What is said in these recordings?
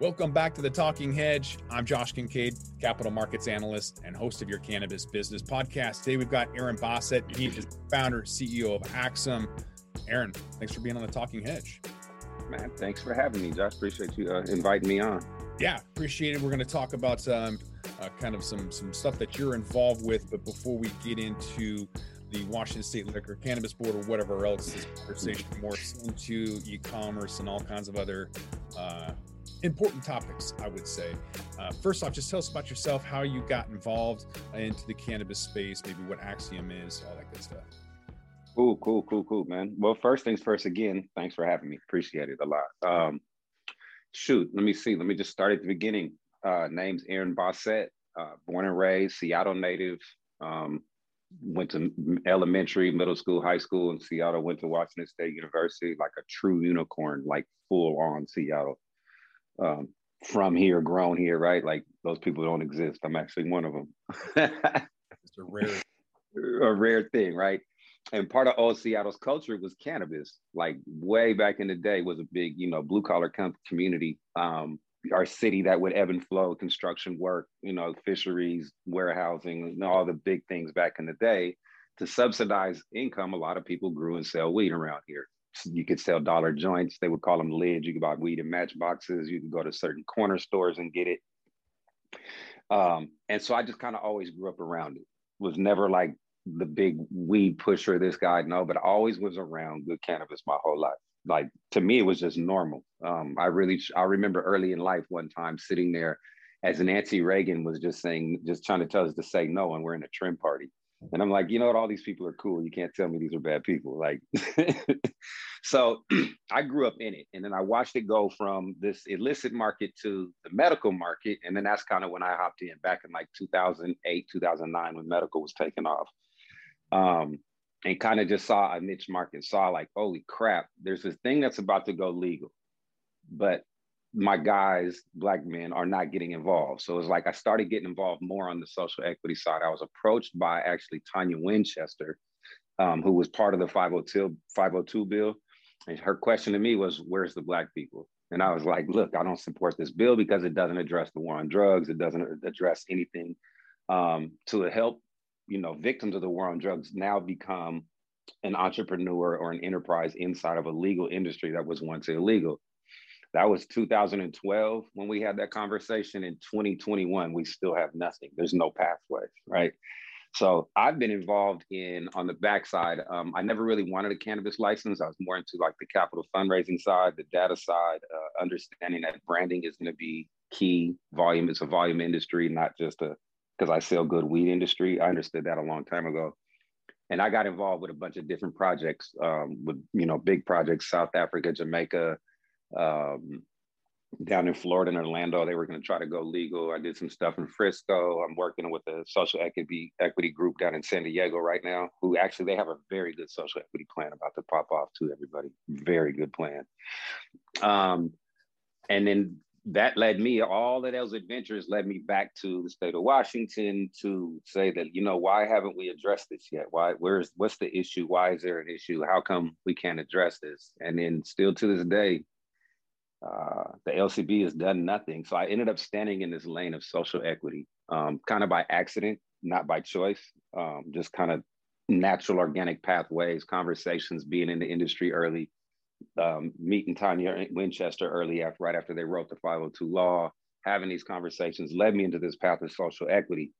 Welcome back to the Talking Hedge. I'm Josh Kincaid, capital markets analyst and host of your cannabis business podcast. Today we've got Aaron Bossett. He is founder, CEO of Axum. Aaron, thanks for being on the Talking Hedge. Man, thanks for having me, Josh. Appreciate you uh, inviting me on. Yeah, appreciate it. We're going to talk about um, uh, kind of some some stuff that you're involved with, but before we get into the Washington State Liquor Cannabis Board or whatever else this conversation morphs into e-commerce and all kinds of other uh, important topics, I would say. Uh, first off, just tell us about yourself, how you got involved into the cannabis space, maybe what Axiom is, all that good stuff. Cool, cool, cool, cool, man. Well, first things first, again, thanks for having me. Appreciate it a lot. Um, shoot, let me see. Let me just start at the beginning. Uh, name's Aaron Bossett, uh, born and raised, Seattle native. Um, went to elementary, middle school, high school in Seattle. Went to Washington State University, like a true unicorn, like full on Seattle um, from here, grown here, right? Like those people don't exist. I'm actually one of them. it's a rare, a rare thing, right? And part of old Seattle's culture was cannabis. Like way back in the day, was a big, you know, blue collar com- community. Um, our city that would ebb and flow, construction work, you know, fisheries, warehousing, you know, all the big things back in the day. To subsidize income, a lot of people grew and sell weed around here you could sell dollar joints. They would call them lids. You could buy weed in matchboxes. You could go to certain corner stores and get it. Um, and so I just kind of always grew up around it. Was never like the big weed pusher, this guy, no, but always was around good cannabis my whole life. Like to me, it was just normal. Um, I really, I remember early in life one time sitting there as Nancy Reagan was just saying, just trying to tell us to say no, and we're in a trim party. And I'm like, you know what? All these people are cool. You can't tell me these are bad people. Like, so I grew up in it. And then I watched it go from this illicit market to the medical market. And then that's kind of when I hopped in back in like 2008, 2009, when medical was taking off. Um, and kind of just saw a niche market, saw like, holy crap, there's this thing that's about to go legal. But my guys, black men, are not getting involved. So it's like I started getting involved more on the social equity side. I was approached by actually Tanya Winchester, um, who was part of the 502, 502 bill. And her question to me was, Where's the black people? And I was like, Look, I don't support this bill because it doesn't address the war on drugs. It doesn't address anything um, to help, you know, victims of the war on drugs now become an entrepreneur or an enterprise inside of a legal industry that was once illegal. That was 2012 when we had that conversation. In 2021, we still have nothing. There's no pathway, right? So I've been involved in on the backside. Um, I never really wanted a cannabis license. I was more into like the capital fundraising side, the data side, uh, understanding that branding is going to be key. Volume is a volume industry, not just a because I sell good weed industry. I understood that a long time ago, and I got involved with a bunch of different projects, um, with you know big projects, South Africa, Jamaica, um, down in Florida and Orlando, they were going to try to go legal. I did some stuff in Frisco. I'm working with a social equity equity group down in San Diego right now, who actually they have a very good social equity plan about to pop off to everybody. Very good plan. Um, and then that led me all of those adventures led me back to the state of Washington to say that you know why haven't we addressed this yet? Why where's what's the issue? Why is there an issue? How come we can't address this? And then still to this day, uh, the LCB has done nothing. So I ended up standing in this lane of social equity, um, kind of by accident, not by choice, um, just kind of natural organic pathways, conversations, being in the industry early, um, meeting Tanya Winchester early after, right after they wrote the 502 law, having these conversations led me into this path of social equity.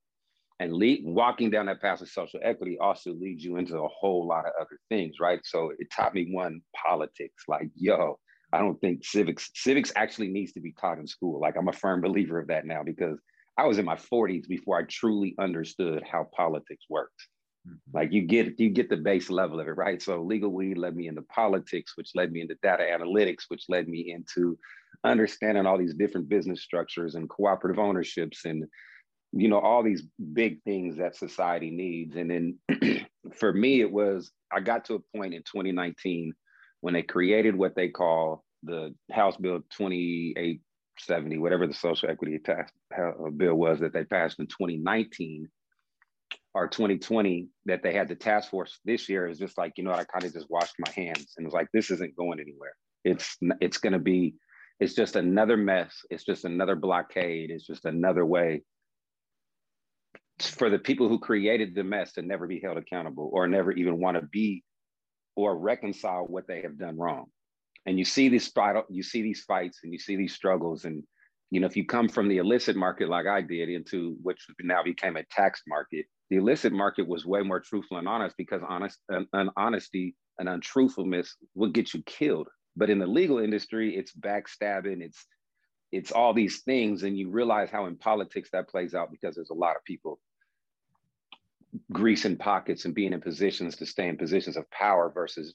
And lead, walking down that path of social equity also leads you into a whole lot of other things, right? So it taught me one politics, like, yo, I don't think civics civics actually needs to be taught in school. Like I'm a firm believer of that now because I was in my 40s before I truly understood how politics works. Mm-hmm. Like you get you get the base level of it, right? So legal weed led me into politics, which led me into data analytics, which led me into understanding all these different business structures and cooperative ownerships and you know all these big things that society needs. And then for me, it was I got to a point in 2019 when they created what they call the House Bill 2870, whatever the social equity tax uh, bill was that they passed in 2019 or 2020 that they had the task force this year is just like, you know, I kind of just washed my hands and was like, this isn't going anywhere. It's it's going to be it's just another mess. It's just another blockade. It's just another way for the people who created the mess to never be held accountable or never even want to be or reconcile what they have done wrong. And you see these you see these fights and you see these struggles. And you know, if you come from the illicit market like I did into which now became a tax market, the illicit market was way more truthful and honest because honest an, honesty and untruthfulness would get you killed. But in the legal industry, it's backstabbing, it's it's all these things, and you realize how in politics that plays out because there's a lot of people greasing pockets and being in positions to stay in positions of power versus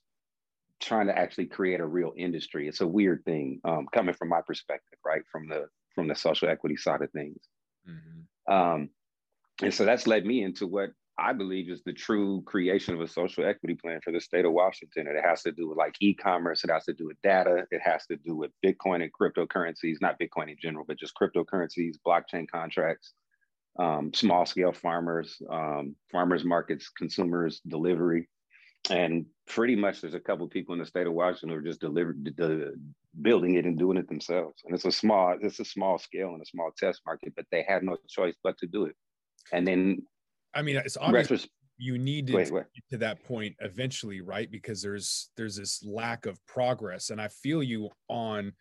trying to actually create a real industry. It's a weird thing um, coming from my perspective, right? From the from the social equity side of things. Mm-hmm. Um, and so that's led me into what I believe is the true creation of a social equity plan for the state of Washington. And it has to do with like e-commerce, it has to do with data, it has to do with Bitcoin and cryptocurrencies, not Bitcoin in general, but just cryptocurrencies, blockchain contracts, um, small scale farmers, um, farmers markets, consumers, delivery. And pretty much there's a couple people in the state of Washington who are just delivered the, building it and doing it themselves. And it's a small, it's a small scale and a small test market, but they had no choice but to do it. And then I mean, it's obvious you need to wait, wait. get to that point eventually, right? Because there's there's this lack of progress, and I feel you on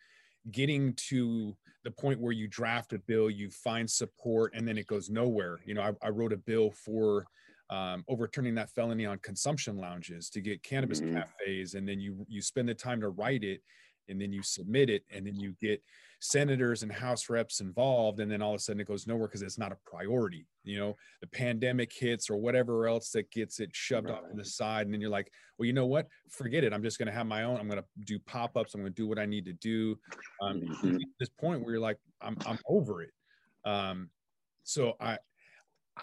getting to the point where you draft a bill, you find support, and then it goes nowhere. You know, I, I wrote a bill for um, overturning that felony on consumption lounges to get cannabis mm-hmm. cafes, and then you you spend the time to write it, and then you submit it, and then you get senators and house reps involved and then all of a sudden it goes nowhere because it's not a priority you know? The pandemic hits or whatever else that gets it shoved right. off to the side and then you're like well you know what? Forget it. I'm just going to have my own. I'm going to do pop-ups. I'm going to do what i need to do. Um, mm-hmm. this point where you're like i'm, I'm over it. Um, so I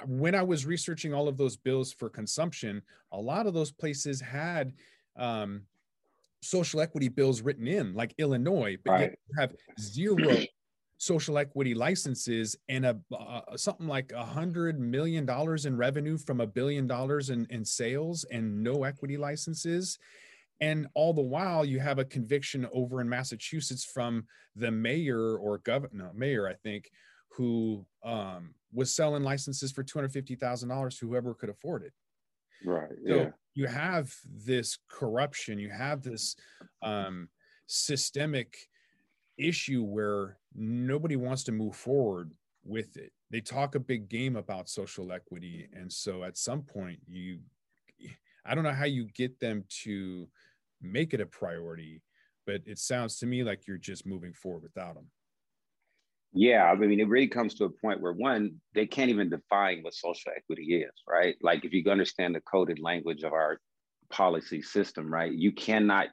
when I was researching all of those bills for consumption, a lot of those places had um, social equity bills written in, like Illinois, but right. you have zero social equity licenses and a uh, something like a hundred million dollars in revenue from a billion dollars in, in sales and no equity licenses and all the while you have a conviction over in massachusetts from the mayor or governor mayor i think who um, was selling licenses for $250000 to whoever could afford it right so yeah you have this corruption, you have this um, systemic issue where nobody wants to move forward with it. They talk a big game about social equity. And so at some point, you, I don't know how you get them to make it a priority, but it sounds to me like you're just moving forward without them. Yeah, I mean, it really comes to a point where one, they can't even define what social equity is, right? Like, if you understand the coded language of our policy system, right? You cannot.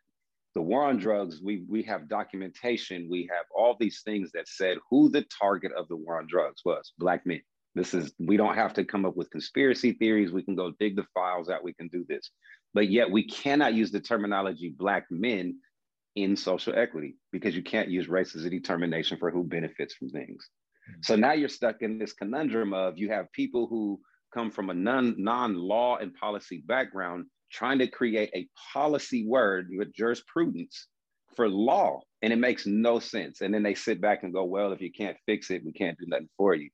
The war on drugs, we we have documentation, we have all these things that said who the target of the war on drugs was, black men. This is we don't have to come up with conspiracy theories. We can go dig the files out. We can do this, but yet we cannot use the terminology black men in social equity because you can't use race as a determination for who benefits from things. Mm-hmm. So now you're stuck in this conundrum of you have people who come from a non non law and policy background trying to create a policy word with jurisprudence for law and it makes no sense and then they sit back and go well if you can't fix it we can't do nothing for you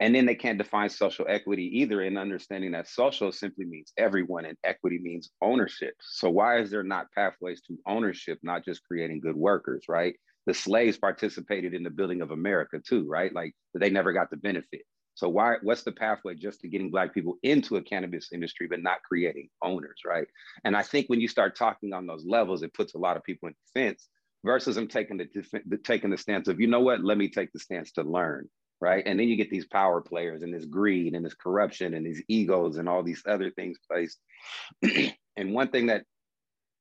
and then they can't define social equity either in understanding that social simply means everyone and equity means ownership. So why is there not pathways to ownership, not just creating good workers, right? The slaves participated in the building of America too, right? Like they never got the benefit. So why what's the pathway just to getting black people into a cannabis industry but not creating owners, right? And I think when you start talking on those levels, it puts a lot of people in defense versus them taking the, the taking the stance of, you know what, let me take the stance to learn right? And then you get these power players and this greed and this corruption and these egos and all these other things placed. and one thing that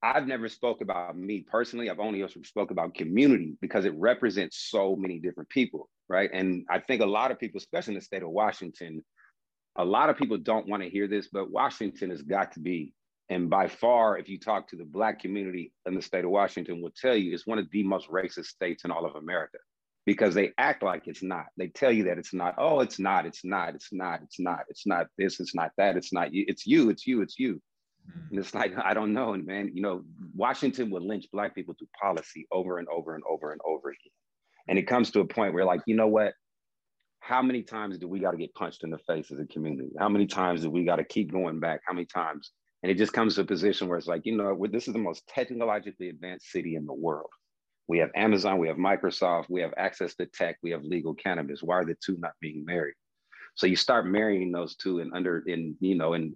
I've never spoke about me personally, I've only spoke about community because it represents so many different people, right? And I think a lot of people, especially in the state of Washington, a lot of people don't want to hear this, but Washington has got to be and by far, if you talk to the Black community in the state of Washington, will tell you it's one of the most racist states in all of America because they act like it's not. They tell you that it's not. Oh, it's not. It's not. It's not. It's not. It's not this. It's not that. It's not you. It's you. It's you. It's you. Mm-hmm. And it's like, I don't know. And man, you know, Washington would lynch black people through policy over and over and over and over again. And it comes to a point where like, you know what? How many times do we got to get punched in the face as a community? How many times do we got to keep going back? How many times? And it just comes to a position where it's like, you know, this is the most technologically advanced city in the world. We have Amazon, we have Microsoft, we have access to tech, we have legal cannabis. Why are the two not being married? So you start marrying those two and under in you know in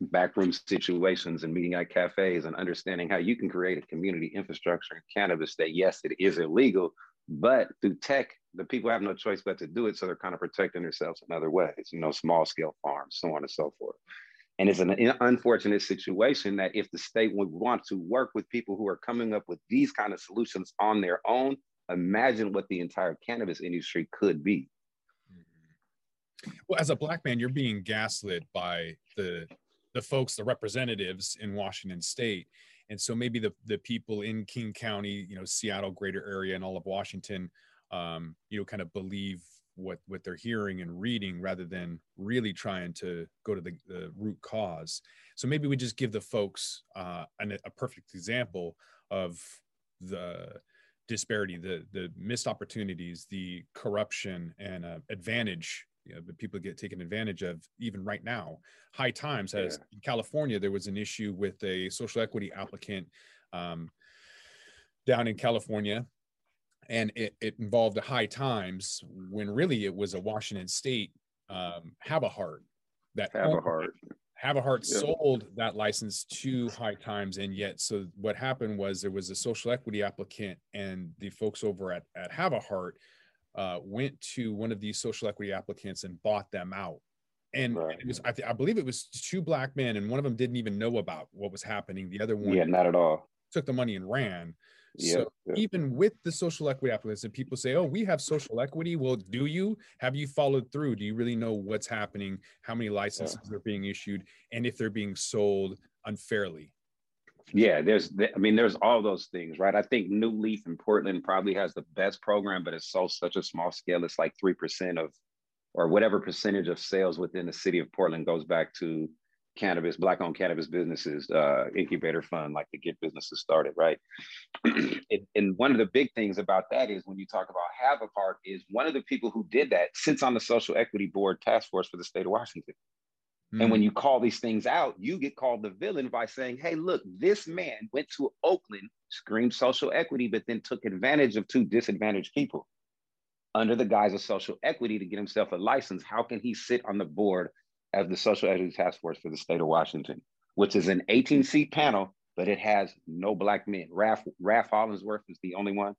backroom situations and meeting at cafes and understanding how you can create a community infrastructure in cannabis that yes it is illegal but through tech the people have no choice but to do it so they're kind of protecting themselves in other ways you know small scale farms so on and so forth and it's an unfortunate situation that if the state would want to work with people who are coming up with these kind of solutions on their own imagine what the entire cannabis industry could be well as a black man you're being gaslit by the the folks, the representatives in Washington State. And so maybe the the people in King County, you know, Seattle, greater area, and all of Washington, um, you know, kind of believe what what they're hearing and reading rather than really trying to go to the, the root cause. So maybe we just give the folks uh, an, a perfect example of the disparity, the the missed opportunities, the corruption and uh, advantage you know, people get taken advantage of even right now. High Times has yeah. in California, there was an issue with a social equity applicant um, down in California, and it, it involved a High Times when really it was a Washington State um, Have a Heart that Have a Heart. Have a Heart yeah. sold that license to High Times, and yet, so what happened was there was a social equity applicant, and the folks over at, at Have a Heart uh, went to one of these social equity applicants and bought them out. And right. it was, I, th- I, believe it was two black men, and one of them didn't even know about what was happening. The other one, yeah, not at all, took the money and ran. So even with the social equity applicants, and people say, "Oh, we have social equity." Well, do you? Have you followed through? Do you really know what's happening? How many licenses yeah. are being issued, and if they're being sold unfairly? yeah there's i mean there's all those things right i think NuLeaf in portland probably has the best program but it's so such a small scale it's like 3% of or whatever percentage of sales within the city of portland goes back to cannabis black owned cannabis businesses uh, incubator fund like to get businesses started right and, and one of the big things about that is when you talk about have a heart is one of the people who did that sits on the social equity board task force for the state of washington Mm. And when hmm. you call these things out, you get called the villain by saying, hey, look, this man went to Oakland, screamed social equity, but then took advantage of two disadvantaged people under the guise of social equity to get himself a license. How can he sit on the board as the social equity task force for the state of Washington, which is an 18 seat panel, but it has no black men? Ralph, Ralph Hollingsworth is the only one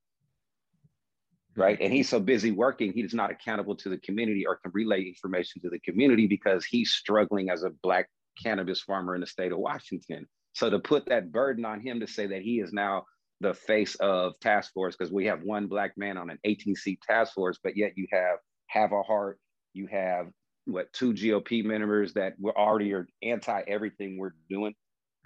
right? And he's so busy working, he's not accountable to the community or can relay information to the community because he's struggling as a Black cannabis farmer in the state of Washington. So to put that burden on him to say that he is now the face of task force, because we have one Black man on an 18 seat task force, but yet you have Have a Heart, you have what two GOP members that were already are anti everything we're doing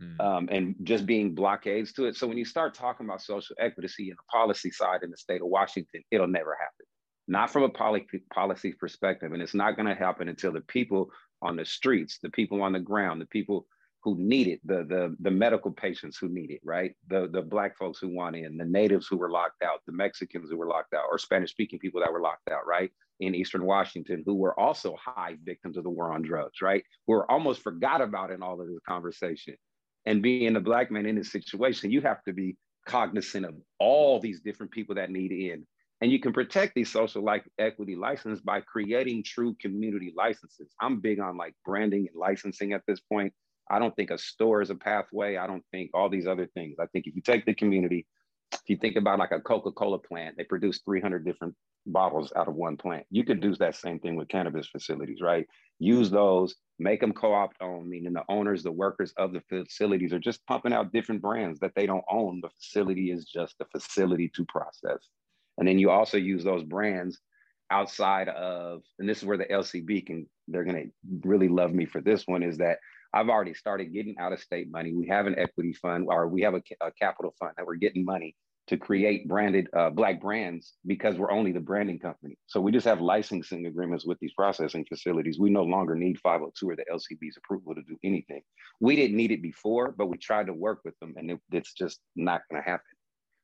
mm. um, and just being blockades to it. So when you start talking about social equity and the policy side in the state of Washington, it'll never happen. Not from a poly- policy perspective, and it's not going to happen until the people on the streets, the people on the ground, the people who need it, the the the medical patients who need it, right? The the black folks who want in, the natives who were locked out, the Mexicans who were locked out, or Spanish speaking people that were locked out, right? In Eastern Washington, who were also high victims of the war on drugs, right? Who were almost forgot about in all of this conversation and being a black man in this situation, you have to be cognizant of all these different people that need in. And you can protect these social like equity licenses by creating true community licenses. I'm big on like branding and licensing at this point. I don't think a store is a pathway. I don't think all these other things. I think if you take the community, if you think about like a Coca-Cola plant, they produce 300 different bottles out of one plant. You could do that same thing with cannabis facilities, right? Use those, make them co-op owned, meaning the owners, the workers of the facilities are just pumping out different brands that they don't own. The facility is just a facility to process. And then you also use those brands outside of, and this is where the LCB can, they're going to really love me for this one is that I've already started getting out of state money. We have an equity fund or we have a, a capital fund that we're getting money to create branded uh, black brands because we're only the branding company. So we just have licensing agreements with these processing facilities. We no longer need 502 or the LCB's approval to do anything. We didn't need it before, but we tried to work with them and it, it's just not going to happen.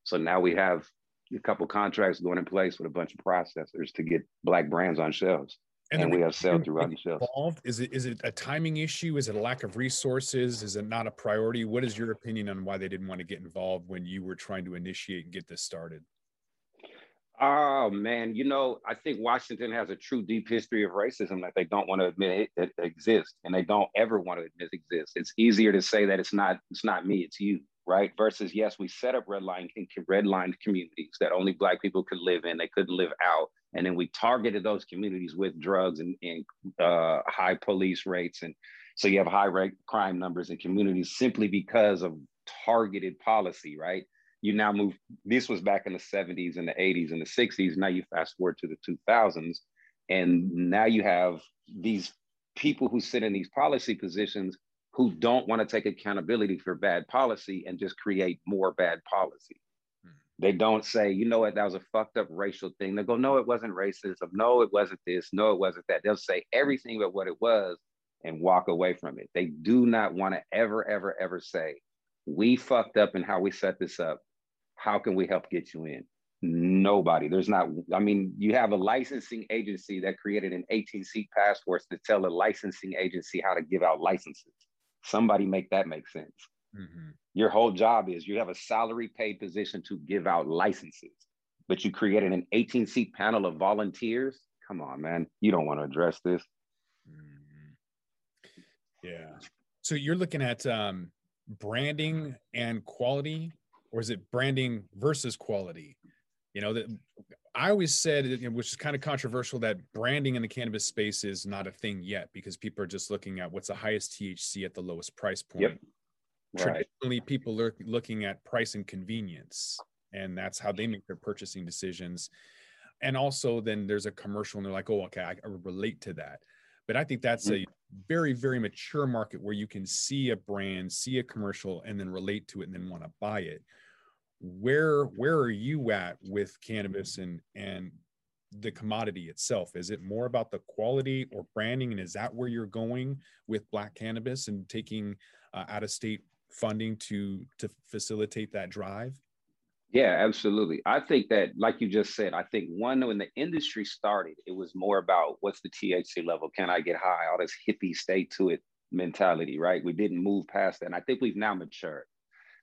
So now we have a couple contracts going in place with a bunch of processors to get black brands on shelves. And, and we have sell throughout the shelves. Involved? Is it is it a timing issue? Is it a lack of resources? Is it not a priority? What is your opinion on why they didn't want to get involved when you were trying to initiate and get this started? Oh man, you know, I think Washington has a true deep history of racism that they don't want to admit it, it exists, and they don't ever want to admit it exists. It's easier to say that it's not it's not me, it's you right? Versus, yes, we set up red line red line communities that only Black people could live in. They couldn't live out. And then we targeted those communities with drugs and, and uh, high police rates. And so you have high rate crime numbers in communities simply because of targeted policy, right? You now move, this was back in the 70s and the 80s and the 60s. Now you fast forward to the 2000s. And now you have these people who sit in these policy positions who don't want to take accountability for bad policy and just create more bad policy. They don't say, you know what, that was a fucked up racial thing. They go, no, it wasn't racism. No, it wasn't this. No, it wasn't that. They'll say everything but what it was and walk away from it. They do not want to ever, ever, ever say, we fucked up in how we set this up. How can we help get you in? Nobody. There's not, I mean, you have a licensing agency that created an 18 seat passports to tell a licensing agency how to give out licenses Somebody make that make sense. Mm-hmm. Your whole job is you have a salary paid position to give out licenses, but you created an 18 seat panel of volunteers. Come on, man. You don't want to address this. Mm-hmm. Yeah. So you're looking at um, branding and quality, or is it branding versus quality? You know, that I always said, which is kind of controversial, that branding in the cannabis space is not a thing yet because people are just looking at what's the highest THC at the lowest price point. Yep. Right. Traditionally, people are looking at price and convenience, and that's how they make their purchasing decisions. And also, then there's a commercial, and they're like, "Oh, okay, I, relate to that." But I think that's mm-hmm. a very, very mature market where you can see a brand, see a commercial, and then relate to it, and then want to buy it where where are you at with cannabis and and the commodity itself is it more about the quality or branding and is that where you're going with black cannabis and taking uh, out of state funding to to facilitate that drive? Yeah absolutely. I think that like you just said i think one when the industry started it was more about what's the thc level? Can i get high? All this hippie stay to it mentality right? We didn't move past that and i think we've now matured.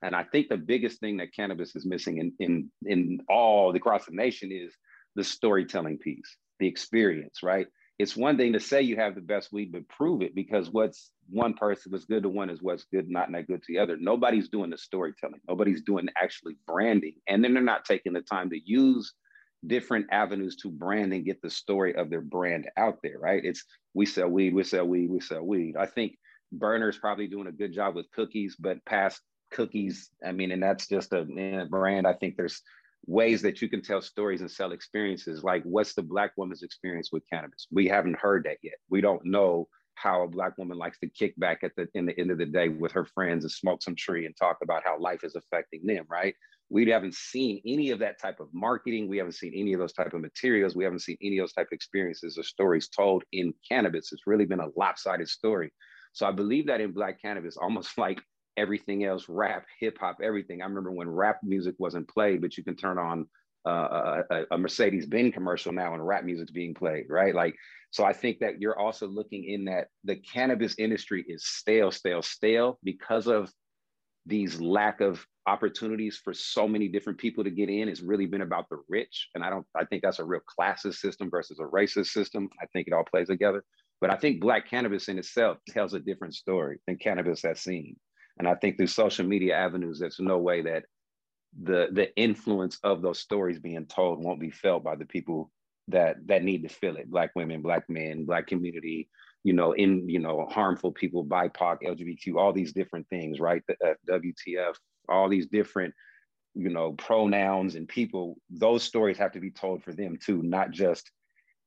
And I think the biggest thing that cannabis is missing in in in all across the nation is the storytelling piece, the experience, right? It's one thing to say you have the best weed, but prove it because what's one person was good to one is what's good, not that good to the other. Nobody's doing the storytelling. Nobody's doing actually branding. And then they're not taking the time to use different avenues to brand and get the story of their brand out there, right? It's we sell weed, we sell weed, we sell weed. I think Berner's probably doing a good job with cookies, but past cookies. I mean, and that's just a, a brand. I think there's ways that you can tell stories and sell experiences. Like, what's the Black woman's experience with cannabis? We haven't heard that yet. We don't know how a Black woman likes to kick back at the in the end of the day with her friends and smoke some tree and talk about how life is affecting them. Right? We haven't seen any of that type of marketing. We haven't seen any of those type of materials. We haven't seen any of those type of experiences or stories told in cannabis. It's really been a lopsided story. So I believe that in Black cannabis, almost like everything else rap hip hop everything i remember when rap music wasn't played but you can turn on uh, a, a mercedes benz commercial now and rap music's being played right like so i think that you're also looking in that the cannabis industry is stale stale stale because of these lack of opportunities for so many different people to get in. It's really been about the rich. And i don't i think that's a real classist system versus a racist system. I think it all plays together. But i think black cannabis in itself tells a different story than cannabis has seen. And I think through social media avenues, there's no way that the the influence of those stories being told won't be felt by the people that that need to feel it. Black women, black men, black community, you know, in you know, harmful people, BIPOC, LGBTQ, all these different things, right? The uh, WTF, all these different, you know, pronouns and people. Those stories have to be told for them too, not just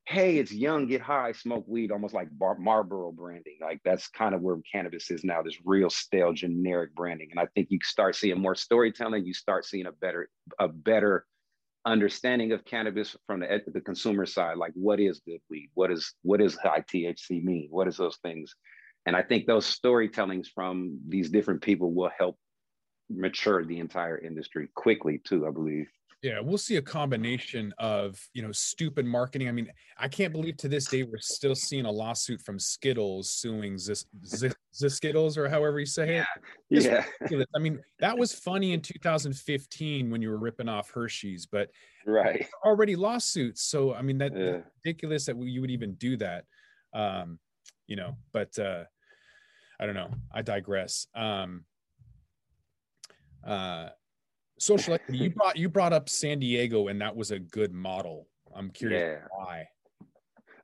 hey, it's young, get high, smoke weed, almost like Bar- Marlboro branding. Like that's kind of where cannabis is now, this real stale generic branding. And I think you start seeing more storytelling, you start seeing a better, a better understanding of cannabis from the, the consumer side. Like what is good weed? What is what is high THC mean? What is those things? And I think those storytellings from these different people will help mature the entire industry quickly too, I believe. Yeah, we'll see a combination of you know stupid marketing. I mean, I can't believe to this day we're still seeing a lawsuit from Skittles suing Zis, Zis, Skittles or however you say it. Yeah. yeah. I mean, that was funny in 2015 when you were ripping off Hershey's, but right already lawsuits. So I mean that yeah. ridiculous that you would even do that. Um, you know, but uh, I don't know. I digress. Um, uh, social equity. You brought you brought up San Diego, and that was a good model. I'm curious yeah. why.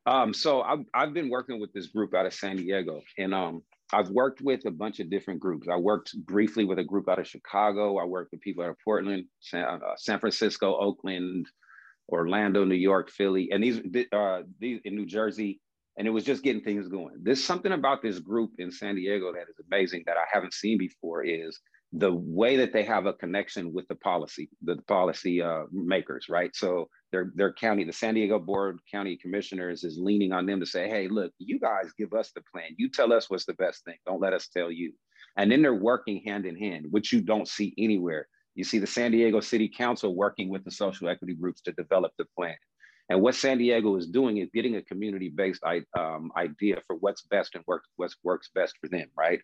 Um, so I've I've been working with this group out of San Diego, and um, I've worked with a bunch of different groups. I worked briefly with a group out of Chicago. I worked with people out of Portland, San, uh, San Francisco, Oakland, Orlando, New York, Philly, and these uh, these in New Jersey. And it was just getting things going. There's something about this group in San Diego that is amazing that I haven't seen before. Is the way that they have a connection with the policy, the policy uh, makers, right? So their their county, the San Diego Board County Commissioners, is leaning on them to say, "Hey, look, you guys give us the plan. You tell us what's the best thing. Don't let us tell you." And then they're working hand in hand, which you don't see anywhere. You see the San Diego City Council working with the social equity groups to develop the plan. And what San Diego is doing is getting a community-based um, idea for what's best and works what works best for them, right?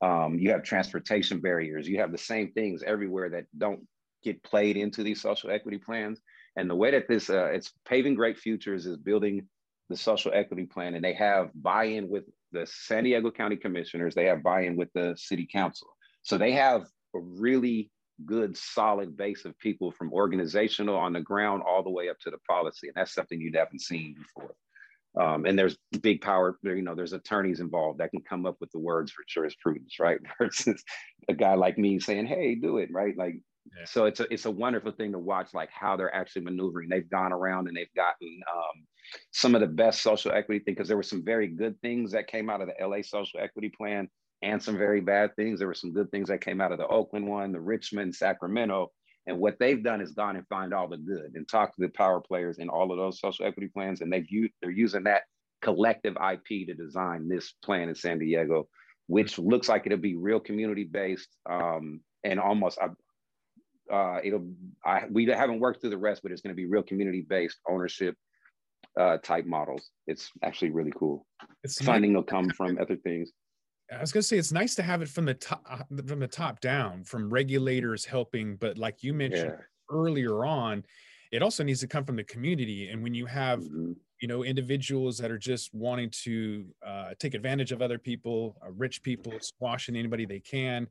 Um, you have transportation barriers. You have the same things everywhere that don't get played into these social equity plans. And the way that this uh, it's paving great futures is building the social equity plan, and they have buy-in with the San Diego County Commissioners. They have buy-in with the City Council. So they have a really good, solid base of people from organizational on the ground all the way up to the policy, and that's something you haven't seen before. Um, and there's big power, you know, there's attorneys involved that can come up with the words for jurisprudence, right? Versus a guy like me saying, "Hey, do it," right? Like, yeah. so it's a it's a wonderful thing to watch, like how they're actually maneuvering. They've gone around and they've gotten um, some of the best social equity thing because there were some very good things that came out of the LA social equity plan and some very bad things. There were some good things that came out of the Oakland one, the Richmond, Sacramento, and what they've done is gone and find all the good and talk to the power players in all of those social equity plans. And they've used, they're using that collective IP to design this plan in San Diego, which looks like it'll be real community based um, and almost uh, uh, it'll. I, we haven't worked through the rest, but it's going to be real community based ownership uh, type models. It's actually really cool. It's funding will come from other things. I was going to say it's nice to have it from the top uh, from the top down, from regulators helping, but like you mentioned yeah. earlier on, it also needs to come from the community. And when you have, mm-hmm. you know, individuals that are just wanting to uh, take advantage of other people, uh, rich people, squashing anybody they can.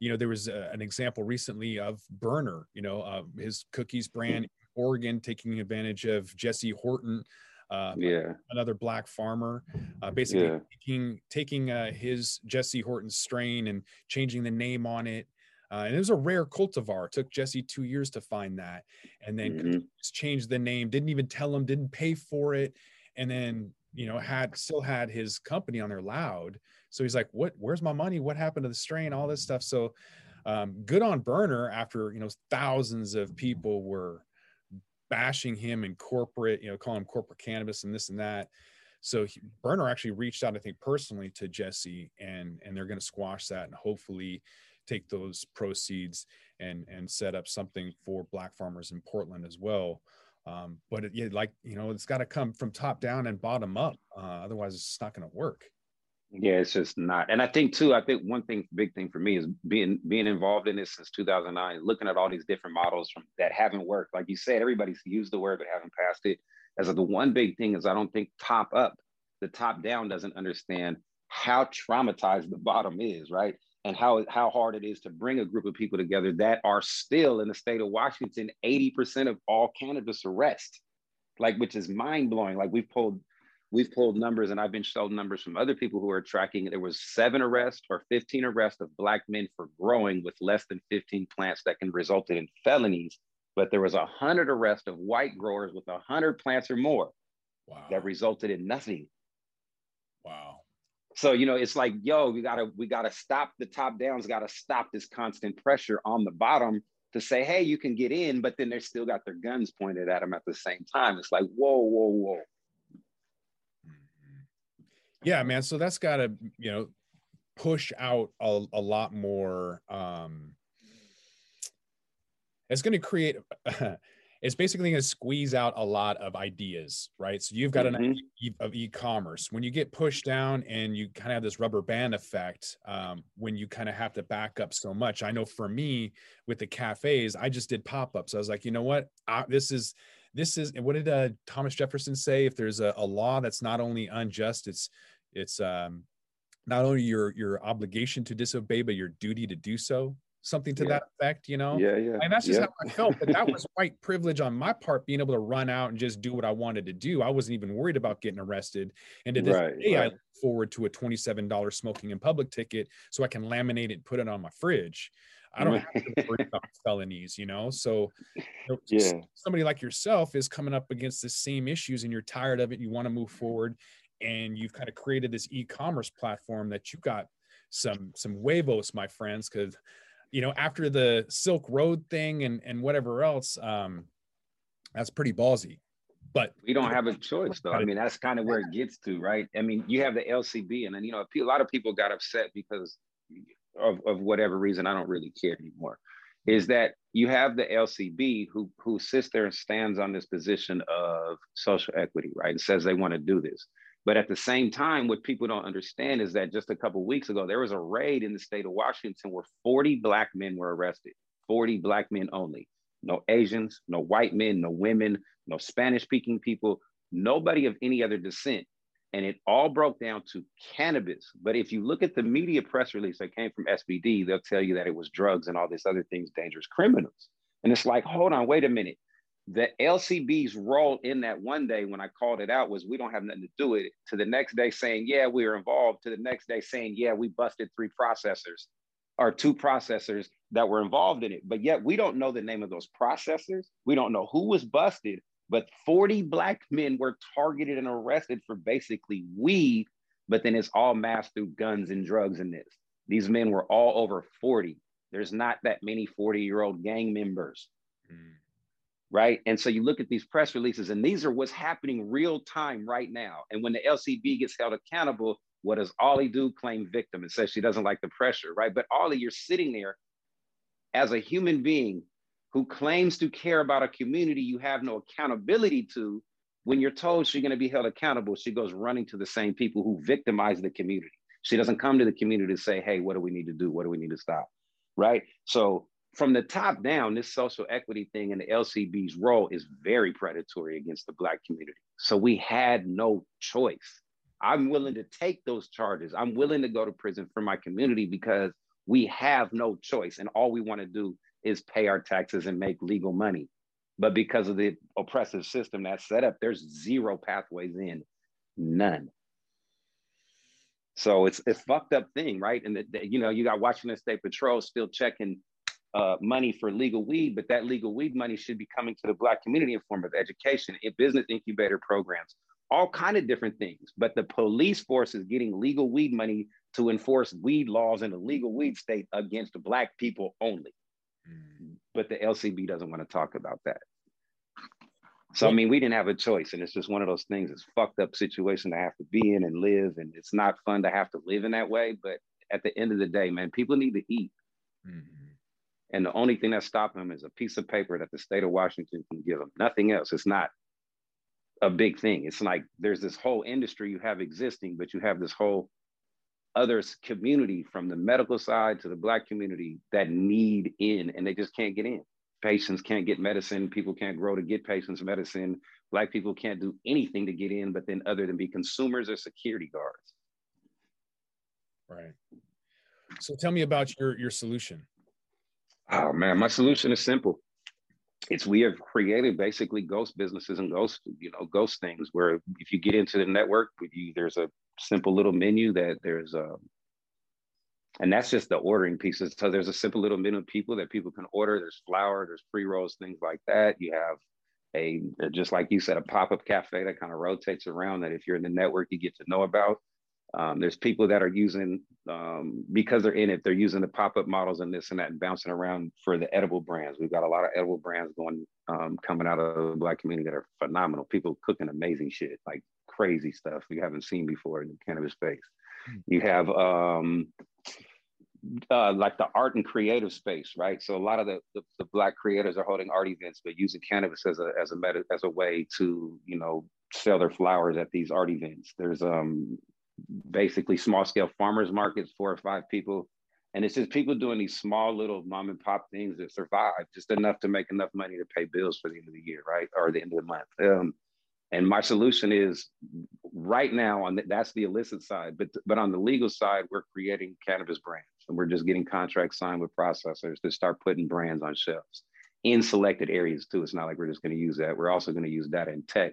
You know, there was a, an example recently of Berner you know, uh, his cookies brand, Oregon, taking advantage of Jesse Horton uh, yeah, another black farmer, uh, basically yeah. taking taking uh, his Jesse Horton strain and changing the name on it. Uh, and it was a rare cultivar. It took Jesse two years to find that, and then mm-hmm. changed the name. Didn't even tell him. Didn't pay for it, and then you know had still had his company on there loud. So he's like, "What? Where's my money? What happened to the strain? All this stuff." So um, good on Berner after you know thousands of people were bashing him in corporate, you know, calling him corporate cannabis and this and that. So he, Berner actually reached out, I think, personally to Jesse, and and they're going to squash that and hopefully take those proceeds and and set up something for black farmers in Portland as well. Um, but it, yeah, like you know, it's got to come from top down and bottom up. Uh, otherwise, it's not going to work. Yeah, it's just not. And I think too, I think one thing, big thing for me is being being involved in this since 2009, looking at all these different models from that haven't worked. Like you said, everybody's used the word but haven't passed it. As the one big thing is I don't think top up, the top down doesn't understand how traumatized the bottom is, right? And how how hard it is to bring a group of people together that are still in the state of Washington, 80% of all cannabis arrests, like which is mind blowing. Like we've pulled we've pulled numbers and I've been shown numbers from other people who are tracking. There was seven arrests or 15 arrests of black men for growing with less than 15 plants that can result in felonies. But there was a hundred arrests of white growers with a hundred plants or more. wow. that resulted in nothing. Wow. So you know, it's like, yo, we gotta we gotta stop the top downs, gotta stop this constant pressure on the bottom to say, hey, you can get in, but then they still got their guns pointed at them at the same time. It's like, whoa, whoa, whoa. Yeah, man. So that's gotta, you know, push out a, a lot more um it's going to create it's basically going to squeeze out a lot of ideas right so you've got mm-hmm. an idea of e-commerce when you get pushed down and you kind of have this rubber band effect um, when you kind of have to back up so much i know for me with the cafes i just did pop-ups i was like you know what I, this is this is what did uh, thomas jefferson say if there's a, a law that's not only unjust it's it's um, not only your your obligation to disobey but your duty to do so something to yeah. that effect you know yeah yeah and that's just yeah. how i felt but that was white privilege on my part being able to run out and just do what i wanted to do i wasn't even worried about getting arrested and to this right, day right. i look forward to a $27 smoking in public ticket so i can laminate it and put it on my fridge i don't have to worry about felonies you know so yeah. somebody like yourself is coming up against the same issues and you're tired of it you want to move forward and you've kind of created this e-commerce platform that you got some some huevos, my friends, because you know after the Silk Road thing and and whatever else, um, that's pretty ballsy. But we don't have a choice, though. I mean, that's kind of where it gets to, right? I mean, you have the LCB, and then you know a lot of people got upset because of of whatever reason. I don't really care anymore. Is that you have the LCB who who sits there and stands on this position of social equity, right? And says they want to do this. But at the same time, what people don't understand is that just a couple weeks ago, there was a raid in the state of Washington where 40 Black men were arrested, 40 Black men only. No Asians, no white men, no women, no Spanish speaking people, nobody of any other descent. And it all broke down to cannabis. But if you look at the media press release that came from SPD, they'll tell you that it was drugs and all this other things, dangerous criminals. And it's like, hold on, wait a minute the LCB's role in that one day when I called it out was we don't have nothing to do with it. To the next day saying, yeah, we were involved. To the next day saying, yeah, we busted three processors or two processors that were involved in it. But yet we don't know the name of those processors. We don't know who was busted. But 40 Black men were targeted and arrested for basically weed, but then it's all masked through guns and drugs in this. These men were all over 40. There's not that many 40 year old gang members. Mm right? And so you look at these press releases, and these are what's happening real time right now. And when the LCB gets held accountable, what does Ollie do? Claim victim and says she doesn't like the pressure, right? But Ollie, you're sitting there as a human being who claims to care about a community you have no accountability to. When you're told she's going to be held accountable, she goes running to the same people who victimize the community. She doesn't come to the community to say, hey, what do we need to do? What do we need to stop? Right. So from the top down, this social equity thing and the LCB's role is very predatory against the Black community. So we had no choice. I'm willing to take those charges. I'm willing to go to prison for my community because we have no choice. And all we want to do is pay our taxes and make legal money. But because of the oppressive system that's set up, there's zero pathways in, none. So it's a fucked up thing, right? And the, the, you know, you got Washington State Patrol still checking uh, money for legal weed, but that legal weed money should be coming to the Black community in form of education, in business incubator programs, all kind of different things. But the police force is getting legal weed money to enforce weed laws in a legal weed state against Black people only. Mm. But the LCB doesn't want to talk about that. So I mean, we didn't have a choice, and it's just one of those things. It's fucked up situation to have to be in and live, and it's not fun to have to live in that way. But at the end of the day, man, people need to eat. Mm-hmm. And the only thing that's stopping them is a piece of paper that the state of Washington can give them. Nothing else. It's not a big thing. It's like there's this whole industry you have existing, but you have this whole other community from the medical side to the black community that need in and they just can't get in. Patients can't get medicine. People can't grow to get patients medicine. Black people can't do anything to get in, but then other than be consumers or security guards. Right. So tell me about your your solution. Oh man, my solution is simple. It's we have created basically ghost businesses and ghost, you know, ghost things where if you get into the network, you, there's a simple little menu that there's a, um, and that's just the ordering pieces. So there's a simple little menu of people that people can order. There's flour, there's pre rolls, things like that. You have a just like you said, a pop-up cafe that kind of rotates around that if you're in the network, you get to know about. Um, there's people that are using um, because they're in it, they're using the pop-up models and this and that and bouncing around for the edible brands. We've got a lot of edible brands going um, coming out of the black community that are phenomenal. People cooking amazing shit, like crazy stuff you haven't seen before in the cannabis space. Mm. You have um, uh, like the art and creative space, right? So a lot of the, the, the, black creators are holding art events, but using cannabis as a as a meta, as a way to you know sell their flowers at these art events. There's um basically small scale farmers markets, four or five people, and it's just people doing these small little mom and pop things that survive just enough to make enough money to pay bills for the end of the year, right, or the end of the month. Um, and my solution is right now on the, that's the illicit side, but but on the legal side, we're creating cannabis brands and we're just getting contracts signed with processors to start putting brands on shelves in selected areas too. It's not like we're just going to use that. We're also going to use data and tech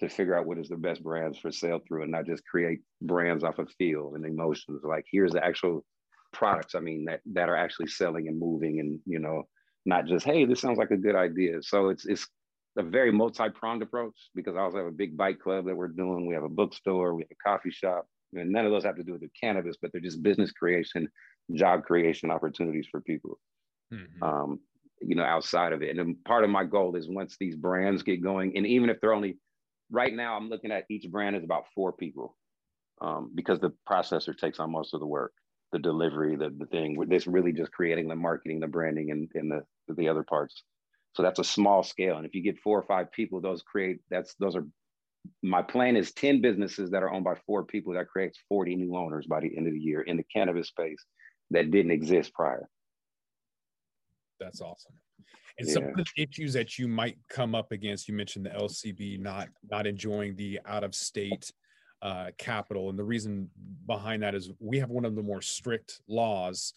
to figure out what is the best brands for sale through and not just create brands off of feel and emotions. Like here's the actual products. I mean that that are actually selling and moving and you know not just hey this sounds like a good idea. So it's it's a very multi-pronged approach because I also have a big bike club that we're doing. We have a bookstore, we have a coffee shop, and none of those have to do with the cannabis, but they're just business creation, job creation opportunities for people. Mm-hmm. Um, you know, outside of it. And then part of my goal is once these brands get going, and even if they're only right now, I'm looking at each brand is about four people um, because the processor takes on most of the work, the delivery, the the thing. This really just creating the marketing, the branding, and, and the the other parts. So that's a small scale. And if you get four or five people, those create that's those are my plan is 10 businesses that are owned by four people that creates 40 new owners by the end of the year in the cannabis space that didn't exist prior. That's awesome. And yeah. some of the issues that you might come up against, you mentioned the LCB not not enjoying the out of state uh, capital, and the reason behind that is we have one of the more strict laws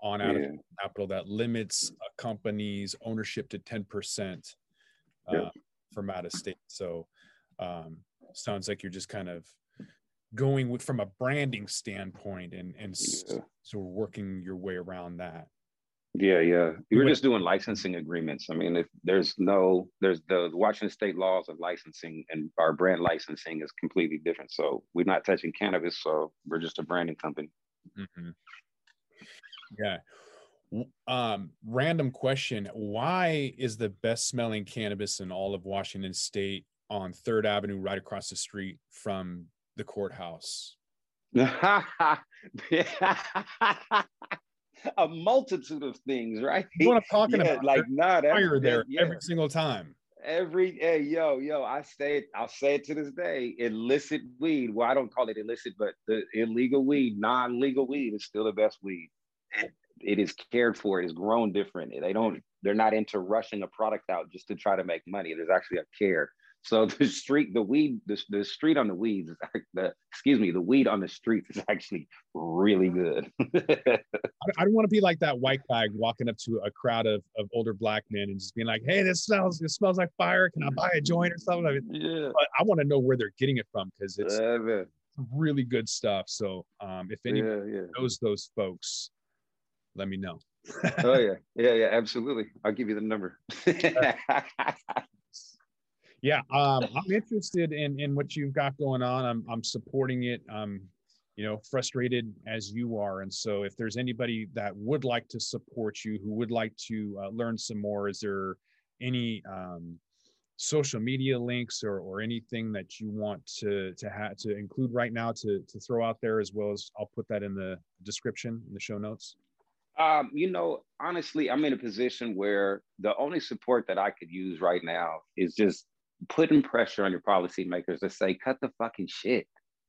on out of capital that limits a company's ownership to 10% uh, yeah. from out of state. So um, sounds like you're just kind of going with, from a branding standpoint and, and yeah. so working your way around that. Yeah, yeah. We were just doing licensing agreements. I mean, if there's no, there's the Washington state laws of licensing and our brand licensing is completely different. So we're not touching cannabis. So we're just a branding company. Mm-hmm. Yeah. Um, random question. Why is the best smelling cannabis in all of Washington state on Third Avenue, right across the street from the courthouse? a multitude of things, right? You what I'm talking yeah, about? Like, not fire there yeah. every single time. Every hey, yo, yo, I say it, I'll say it to this day. Illicit weed. Well, I don't call it illicit, but the illegal weed, non-legal weed is still the best weed it is cared for. It is grown different. They don't. They're not into rushing a product out just to try to make money. There's actually a care. So the street, the weed, the, the street on the weeds, the excuse me, the weed on the streets is actually really good. I, don't want to be like that white guy walking up to a crowd of, of older black men and just being like, "Hey, this smells, it smells like fire. Can I buy a joint or something?" I mean, yeah. But I want to know where they're getting it from because it's really good stuff. So um, if anyone yeah. knows those folks, let me know. oh yeah, yeah, yeah, absolutely. I'll give you the number. Yeah, um, I'm interested in in what you've got going on. I'm I'm supporting it. I'm you know frustrated as you are, and so if there's anybody that would like to support you, who would like to uh, learn some more, is there any um, social media links or, or anything that you want to to have to include right now to to throw out there as well as I'll put that in the description in the show notes. Um, you know, honestly, I'm in a position where the only support that I could use right now is just putting pressure on your policymakers to say, cut the fucking shit.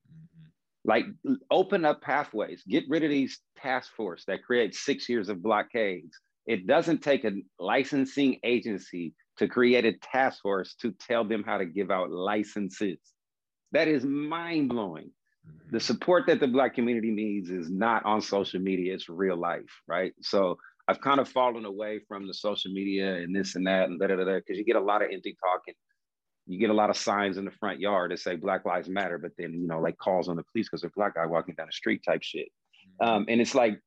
Mm-hmm. Like, open up pathways, get rid of these task force that create six years of blockades. It doesn't take a licensing agency to create a task force to tell them how to give out licenses. That is mind blowing the support that the black community needs is not on social media it's real life right so i've kind of fallen away from the social media and this and that and da da da because you get a lot of empty talking you get a lot of signs in the front yard that say black lives matter but then you know like calls on the police because a black guy walking down the street type shit mm-hmm. um, and it's like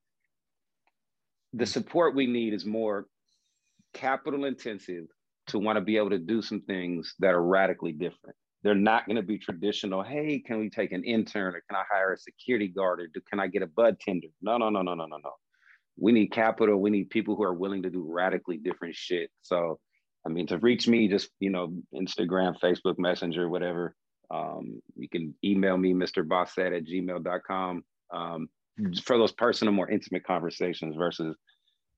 the support we need is more capital intensive to want to be able to do some things that are radically different. They're not going to be traditional. Hey, can we take an intern or can I hire a security guard or do, can I get a bud tender? No, no, no, no, no, no, no. We need capital. We need people who are willing to do radically different shit. So, I mean, to reach me, just, you know, Instagram, Facebook, Messenger, whatever. Um, you can email me, Mr. Bossett at gmail.com um, for those personal, more intimate conversations versus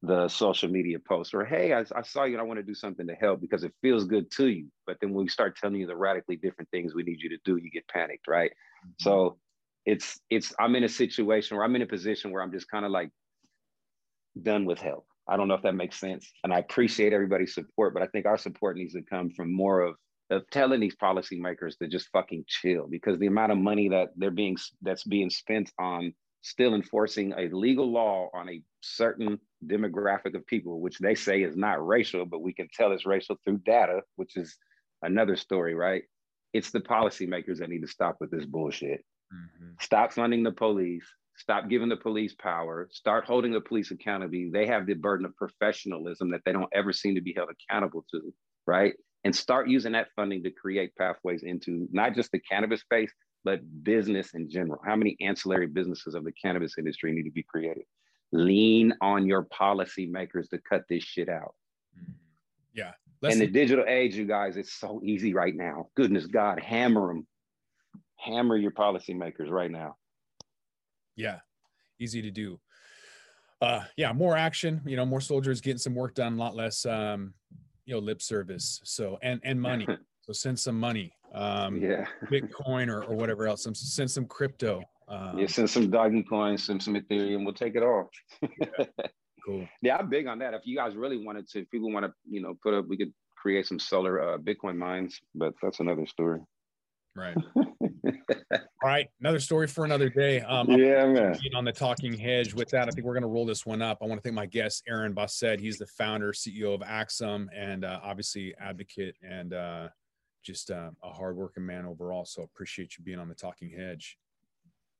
the social media post or hey I, I, saw you and i want to do something to help because it feels good to you but then when we start telling you the radically different things we need you to do you get panicked right mm-hmm. so it's it's i'm in a situation where i'm in a position where i'm just kind of like done with help i don't know if that makes sense and i appreciate everybody's support but i think our support needs to come from more of of telling these policymakers to just fucking chill because the amount of money that they're being that's being spent on still enforcing a legal law on a certain demographic of people, which they say is not racial, but we can tell it's racial through data, which is another story, right? It's the policymakers that need to stop with this bullshit. Mm-hmm. Stop funding the police. Stop giving the police power. Start holding the police accountable. They have the burden of professionalism that they don't ever seem to be held accountable to, right? And start using that funding to create pathways into not just the cannabis space, but business in general. How many ancillary businesses of the cannabis industry need to be created? Lean on your policymakers to cut this shit out. Mm-hmm. Yeah. In the digital age, you guys, it's so easy right now. Goodness God, hammer them. Hammer your policymakers right now. Yeah. Easy to do. Uh, yeah, more action, you know, more soldiers getting some work done, a lot less um, you know, lip service. So and and money. so send some money um, yeah, Bitcoin or, or whatever else. Some, send some crypto. Um, yeah, send some Dogecoin, send some Ethereum. We'll take it all. yeah. Cool. Yeah, I'm big on that. If you guys really wanted to, if people want to, you know, put up, we could create some solar uh, Bitcoin mines, but that's another story. Right. all right. Another story for another day. Um, yeah, man. On the talking hedge. With that, I think we're going to roll this one up. I want to thank my guest, Aaron Bossett. He's the founder, CEO of Axum, and uh, obviously advocate and uh, just uh, a hardworking man overall. So appreciate you being on the Talking Hedge.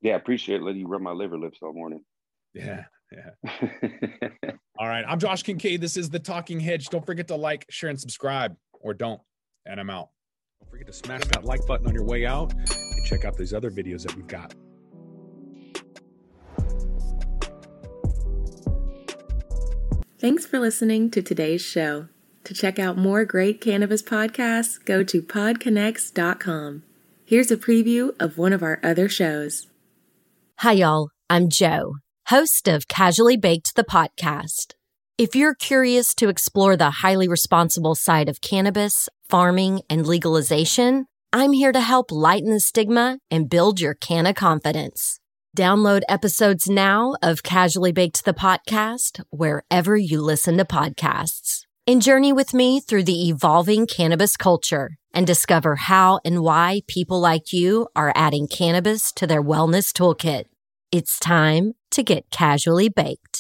Yeah, appreciate letting you rub my liver lips all morning. Yeah, yeah. all right, I'm Josh Kincaid. This is the Talking Hedge. Don't forget to like, share, and subscribe, or don't. And I'm out. Don't forget to smash that like button on your way out check out these other videos that we've got. Thanks for listening to today's show. To check out more great cannabis podcasts, go to podconnects.com. Here's a preview of one of our other shows. Hi, y'all. I'm Joe, host of Casually Baked, the podcast. If you're curious to explore the highly responsible side of cannabis, farming, and legalization, I'm here to help lighten the stigma and build your canna confidence. Download episodes now of Casually Baked, the podcast, wherever you listen to podcasts and journey with me through the evolving cannabis culture and discover how and why people like you are adding cannabis to their wellness toolkit. It's time to get casually baked.